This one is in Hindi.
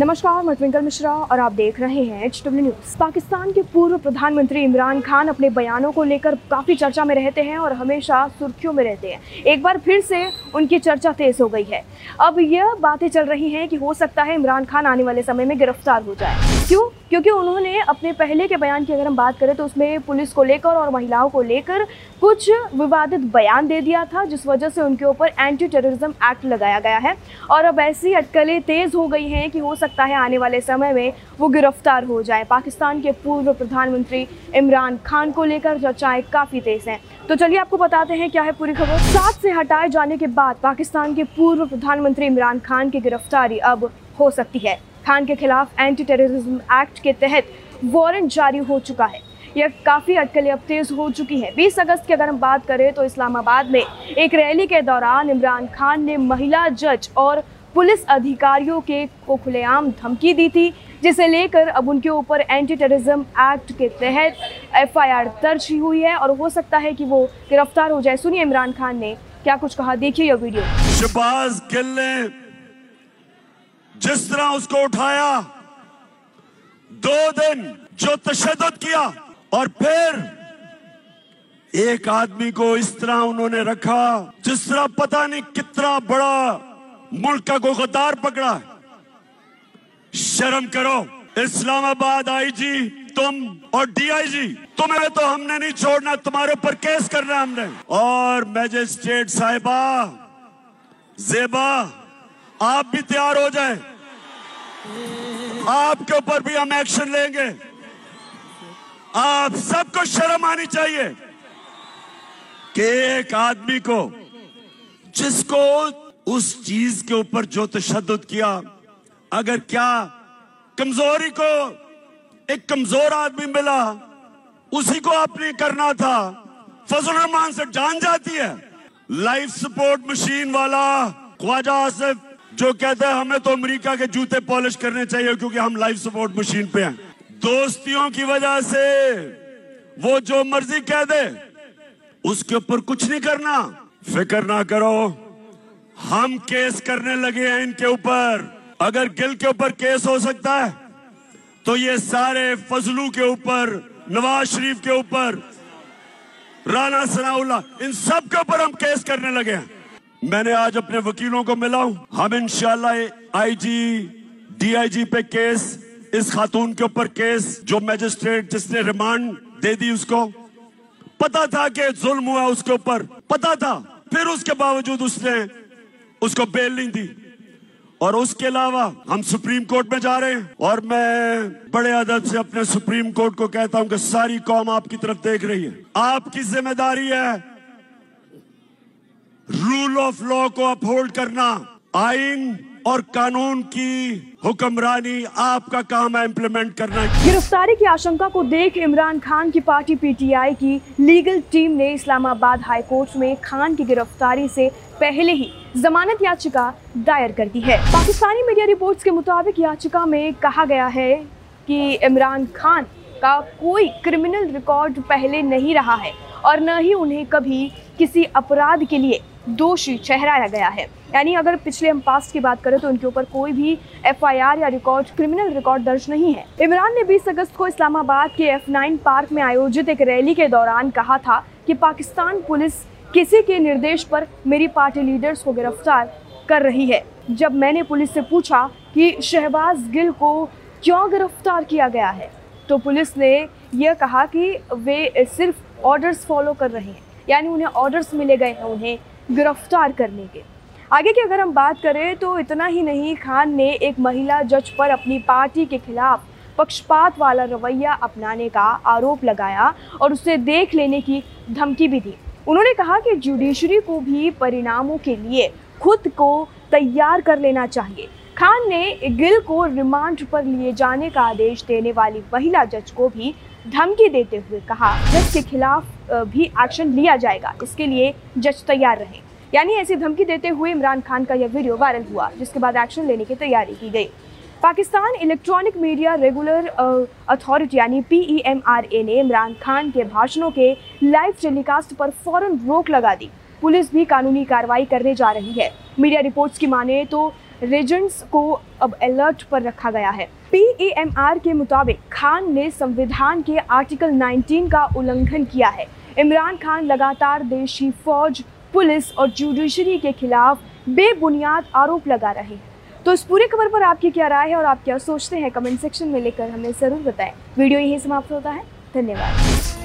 नमस्कार, मैं ट्विंकल मिश्रा और आप देख रहे हैं एच डब्ल्यू न्यूज़ पाकिस्तान के पूर्व प्रधानमंत्री इमरान खान अपने बयानों को लेकर काफ़ी चर्चा में रहते हैं और हमेशा सुर्खियों में रहते हैं। एक बार फिर से उनकी चर्चा तेज हो गई है। अब यह बातें चल रही हैं कि हो सकता है इमरान खान आने वाले समय में गिरफ़्तार हो जाए। क्यों? क्योंकि उन्होंने अपने पहले के बयान की अगर हम बात करें तो उसमें पुलिस को लेकर और महिलाओं को लेकर कुछ विवादित बयान दे दिया था, जिस वजह से उनके ऊपर एंटी टेररिज्म एक्ट लगाया गया है। और अब ऐसी अटकलें तेज हो गई हैं कि हो सकता है आने वाले समय में वो गिरफ़्तार हो जाए। पाकिस्तान के पूर्व प्रधानमंत्री इमरान खान को लेकर चर्चाएँ काफ़ी तेज हैं। तो चलिए आपको बताते हैं क्या है पूरी खबर। साथ से हटाए जाने के बाद पाकिस्तान के पूर्व प्रधानमंत्री इमरान खान की गिरफ्तारी अब हो सकती है। खान के खिलाफ एंटी टेररिज्म एक्ट के तहत वारंट जारी हो चुका है। यह काफ़ी अटकलें अब तेज हो चुकी है। 20 अगस्त की अगर हम बात करें तो इस्लामाबाद में एक रैली के दौरान इमरान खान ने महिला जज और पुलिस अधिकारियों के को खुलेआम धमकी दी थी, जिसे लेकर अब उनके ऊपर एंटी टेररिज्म एक्ट के तहत एफआईआर दर्ज हुई है और हो सकता है कि वो गिरफ़्तार हो जाए। सुनिए इमरान खान ने क्या कुछ कहा। देखिए यह वीडियो। शबाज जिस तरह उसको उठाया, दो दिन जो तशद किया और फिर एक आदमी को इस तरह उन्होंने रखा, जिस तरह पता नहीं कितना बड़ा मुल्क का को गद्दार पकड़ा शर्म करो, इस्लामाबाद आईजी, तुम और डीआईजी, तुम्हें तो हमने नहीं छोड़ना, तुम्हारे ऊपर केस करना हमने। और मैजिस्ट्रेट साहिबा, जेबा आप भी तैयार हो जाए। आपके ऊपर भी हम एक्शन लेंगे। आप सबको शर्म आनी चाहिए कि एक आदमी को जिसको उस चीज़ के ऊपर जो तशद किया, अगर क्या कमज़ोरी को एक कमज़ोर आदमी मिला, उसी को आपने करना था। फजल रहमान से जान जाती है। लाइफ सपोर्ट मशीन वाला ख्वाजा आसिफ जो कहते हैं, हमें तो अमेरिका के जूते पॉलिश करने चाहिए क्योंकि हम लाइफ सपोर्ट मशीन पे हैं. दोस्तियों की वजह से वो जो मर्ज़ी कह दे, उसके ऊपर कुछ नहीं करना। फ़िक्र ना करो, हम केस करने लगे हैं इनके ऊपर। अगर गिल के ऊपर केस हो सकता है तो ये सारे फजलू के ऊपर, नवाज़ शरीफ के ऊपर, राना सनाउल्ला इन सब के ऊपर हम केस करने लगे हैं। मैंने आज अपने वकीलों को मिला हूँ। हम इंशाल्लाह आईजी डीआईजी पे केस, इस खातून के ऊपर केस, जो मैजिस्ट्रेट जिसने रिमांड दे दी उसको। पता था कि जुल्म हुआ उसके ऊपर। पता था। फिर उसके बावजूद उसने उसको बेल नहीं दी। और उसके अलावा हम सुप्रीम कोर्ट में जा रहे हैं। और मैं बड़े अदब से अपने सुप्रीम कोर्ट को कहता हूँ कि सारी कौम आपकी तरफ़ देख रही है। आपकी ज़िम्मेदारी है रूल ऑफ़ लॉ को अपहोल्ड करना आइन और कानून की हुक्मरानी आपका काम है इम्प्लीमेंट करना। गिरफ्तारी की आशंका को देख इमरान खान की पार्टी पीटीआई की लीगल टीम ने इस्लामाबाद हाई कोर्ट में खान की गिरफ्तारी से पहले ही जमानत याचिका दायर कर दी है। पाकिस्तानी मीडिया रिपोर्ट्स के मुताबिक याचिका में कहा गया है कि इमरान खान का कोई क्रिमिनल रिकॉर्ड पहले नहीं रहा है और न ही उन्हें कभी किसी अपराध के लिए दोषी ठहराया गया है। यानी अगर पिछले हम पास्ट की बात करें तो उनके ऊपर कोई भी एफआईआर या रिकॉर्ड क्रिमिनल रिकॉर्ड दर्ज नहीं है। इमरान ने 20 अगस्त को इस्लामाबाद के F9 पार्क में आयोजित एक रैली के दौरान कहा था कि पाकिस्तान पुलिस किसी के निर्देश पर मेरी पार्टी लीडर्स को गिरफ़्तार कर रही है। जब मैंने पुलिस से पूछा कि शहबाज गिल को क्यों गिरफ़्तार किया गया है तो पुलिस ने यह कहा कि वे सिर्फ़ ऑर्डर्स फॉलो कर रहे हैं। यानी उन्हें ऑर्डर्स मिले गए हैं उन्हें। गिरफ़्तार करने के। आगे की अगर हम बात करें तो इतना ही नहीं, खान ने एक महिला जज पर अपनी पार्टी के खिलाफ पक्षपात वाला रवैया अपनाने का आरोप लगाया और उसे देख लेने की धमकी भी दी। उन्होंने कहा कि जुडिशरी को भी परिणामों के लिए खुद को तैयार कर लेना चाहिए। खान ने गिल को रिमांड पर लिए जाने का आदेश देने वाली महिला जज को भी धमकी देते हुए कहा, जज के खिलाफ भी एक्शन लिया जाएगा। इसके लिए जज तैयार रहे। यानी ऐसी धमकी देते हुए इमरान खान का यह वीडियो वायरल हुआ, जिसके बाद एक्शन लेने की तैयारी की गई। Pakistan electronic media regular authority यानी पीईएमआरए ने इमरान खान के भाषणों के लाइव टेलीकास्ट पर फ़ौरन रोक लगा दी। पुलिस भी कानूनी कार्रवाई करने जा रही है। मीडिया रिपोर्ट्स की माने तो रेजेंट्स को अब अलर्ट पर रखा गया है। पीएमआर के मुताबिक खान ने संविधान के आर्टिकल 19 का उल्लंघन किया है। इमरान खान लगातार देशी फौज पुलिस और जुडिशरी के खिलाफ बेबुनियाद आरोप लगा रहे हैं। तो इस पूरी खबर पर आपकी क्या राय है और आप क्या सोचते हैं कमेंट सेक्शन में लेकर हमें ज़रूर बताएँ। वीडियो यही समाप्त होता है। धन्यवाद।